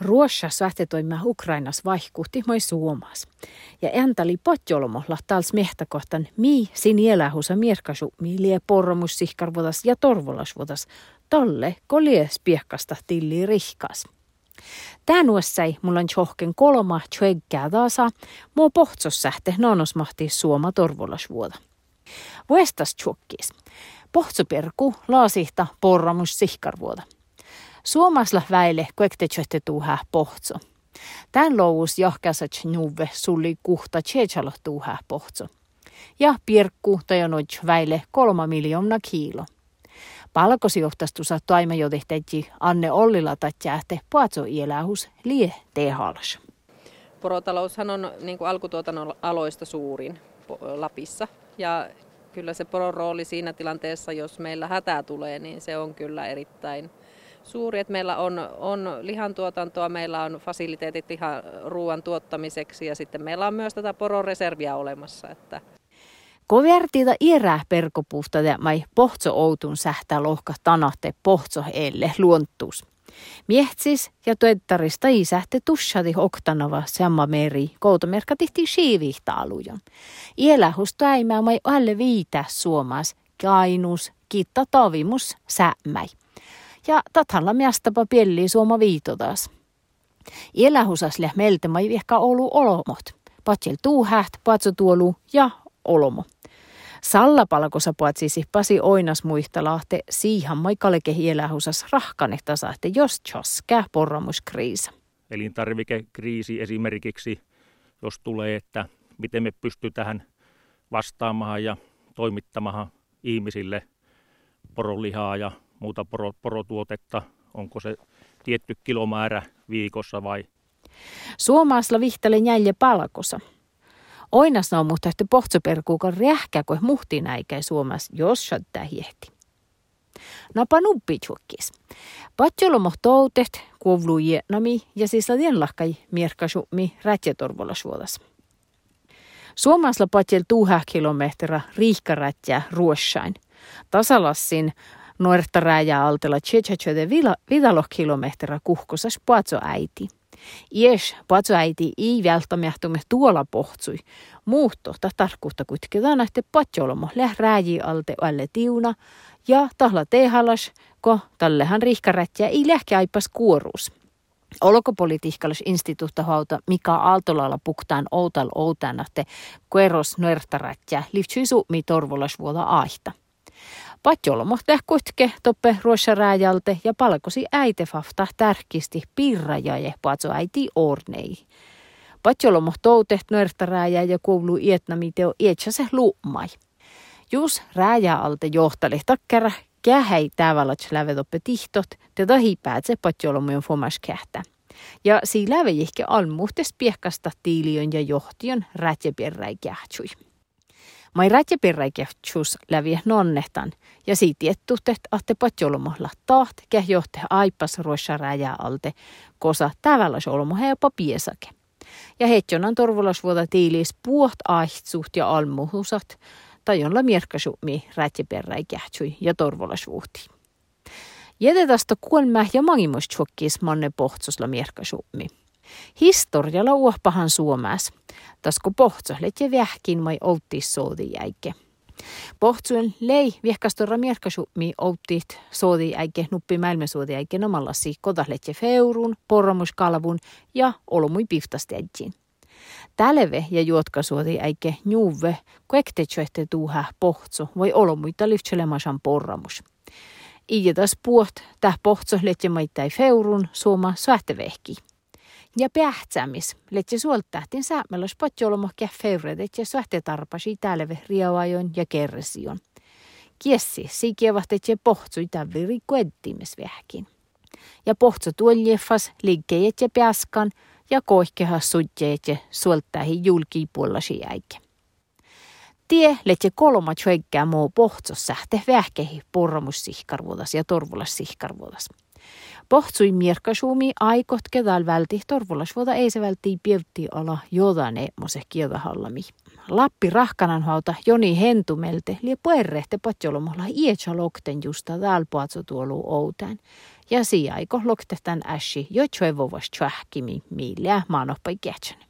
Ruossa sähtetoimia Ukrainas vaihkuhti moi Suomas. Ja entali potjolomolla tals mehtäkohtan mi sinielähusa mierkasu mi lie ja torvolasvodas tolle kolie spiehkasta tilli rihkas. Tää nuossai mulla on tjohken kolma tjöikkää taasa, muu pohtsos sähte nonosmahti suoma torvolasvuoda. Vuestas tjokkis. Pohtsoperku laasihta porramus sihkarvuoda. Suomasla väile kuektechotte tuuhä pohtso. Tän lous johkasat nuve sulli kuhta tjechalo tuuhä pohtso. Ja pirkku tajonoj väile kolma miljoona kiilo. Palkosi johtastusa toime jo tehtäji Anne Ollila tatjäähte puatso ielähus lie tehalas. Porotaloushan on niin kuin alkutuotannon aloista suurin Lapissa ja kyllä se poron rooli siinä tilanteessa, jos meillä hätää tulee, niin se on kyllä erittäin suuri, että meillä on, on lihantuotantoa, meillä on fasiliteetit ihan ruoan tuottamiseksi ja sitten meillä on myös tätä pororeserviä olemassa. Että Kovertida irää perkopuusta ja mai pohtso outun sähtää lohka tanahte pohtso elle luontuus. Miehtsis ja tuettarista isähte tussadi oktanava samma meri, koutomerkka tihti siivihtaluja. Ielähus äimää mai alle viitä suomas, kainus, kitta tavimus, sämmäi ja tathalla miastapa pielli suoma viito taas. Elähusas lähmeltä mai vihka olu olomot. Patsel tuuhäht, patso tuolu ja olomo. Salla palkosa patsisi pasi oinas muistalahte siihan mai kalekehi elähusas rahkanehtasahte jos tjoskää porramuskriisa. Elintarvikekriisi esimerkiksi, jos tulee, että miten me pystyy tähän vastaamaan ja toimittamaan ihmisille porolihaa ja muuta poro, porotuotetta, onko se tietty kilomäärä viikossa vai? Suomaasla vihtele jäljä palkosa. Oinas on mutta että pohtsoperkuukan rähkä, kun muhti näikä Suomas, jos shottaa hiehti. Napa nuppitsukkis. Patjolomo toutet, kuovlu nami ja siis lahkai mierkasummi rätjätorvolla suodas. Suomasla patjel tuuhä kilometrä riihkarätjä ruossain. Tasalassin Nuorta rääjää altella tjechachote vidalo kilometrä kuhkosas puatso äiti. Ies puatso äiti ei välttämättömme tuolla pohtsui. Muutto ta tarkkuutta kuitenkin nähte patjolomo läh rääji alte alle tiuna ja tahla tehalas, ko tallehan rihkarätjä ei lähke aipas kuoruus. Olkopolitiikkallis instituutta hauta Mika Aaltolalla puktaan outal outanahte kueros nuertarätjä lihtsyi mi torvolas vuoda aihta. Patjolomohte kutke toppe ruossarääjalte ja palkosi äitefafta tärkisti pirrajaje patso äiti ornei. Patjolomo touteht nuertarääjä ja kuuluu ietnamiteo ietsä luummai. Jus rääjäalte johtali takkara kähäi tävalats lävedoppe tihtot, te tahi päätse patjolomujen fomas kähtä. Ja si lävejihke almuhtes piehkasta tiilion ja johtion rätjepierräi kähtsui. Mai rätjepirräikehtus lävi nonnehtan ja siitä että ahte patjolomohla taht käh johte aipas ruossa räjää alte, kosa tävällä solmo heopa piesake. Ja hetjonan torvolasvuota tiilis puoht ahtsuht ja almuhusat, tai jolla mierkkasummi rätjepirräikähtsui ja torvolasvuhti. Jätetasta kuolmä ja mangimustukkis manne pohtsosla mierkkasummi. Historialla uohpahan suomäs. Tasko pohtso letje vähkin mai outtis soodi jäike. Pohtsuen lei viehkastorra mierkasummi outtit soodi jäike nuppi mäilmesuodi jäike nomallasi kodahletje feurun, porramuskalvun ja olomui piftastiäjiin. Täleve ja juotkasuodi äike juuve, kuektechoehte tuuhä pohtso, voi olomuita liftselemasan porramus. Iidas puot, täh pohtso letje maittai feurun, suoma sähtevehki ja pähtsämis. Letse suoltähtin säämälös potjolomohkia fevredet ja sähte tarpasi tälve riavajon ja kersion. Kiessi sikevahtet ja pohtsui täviri kuettimes vähkin. Ja pohtsu tuoljeffas liikkeet ja pääskan ja kohkeha sutjeet ja suoltähi julkii puolasi äike. Tie letse kolma tjöikkää muu pohtsos sähte vähkehi porramussihkarvuodas ja torvulassihkarvuodas. Pohtsui mirkkasuumi aikot kedal välti torvulasvuota ei se vältti pievti ala jodane mose kiedahallami. Lappi rahkanan hauta Joni Hentumelte lie puerrehte patjolomolla ietsa lokten justa täällä tuolu outään. Ja sijaiko loktetan äsi jo tjoivovas tjahkimi, millä maanoppai kätsän.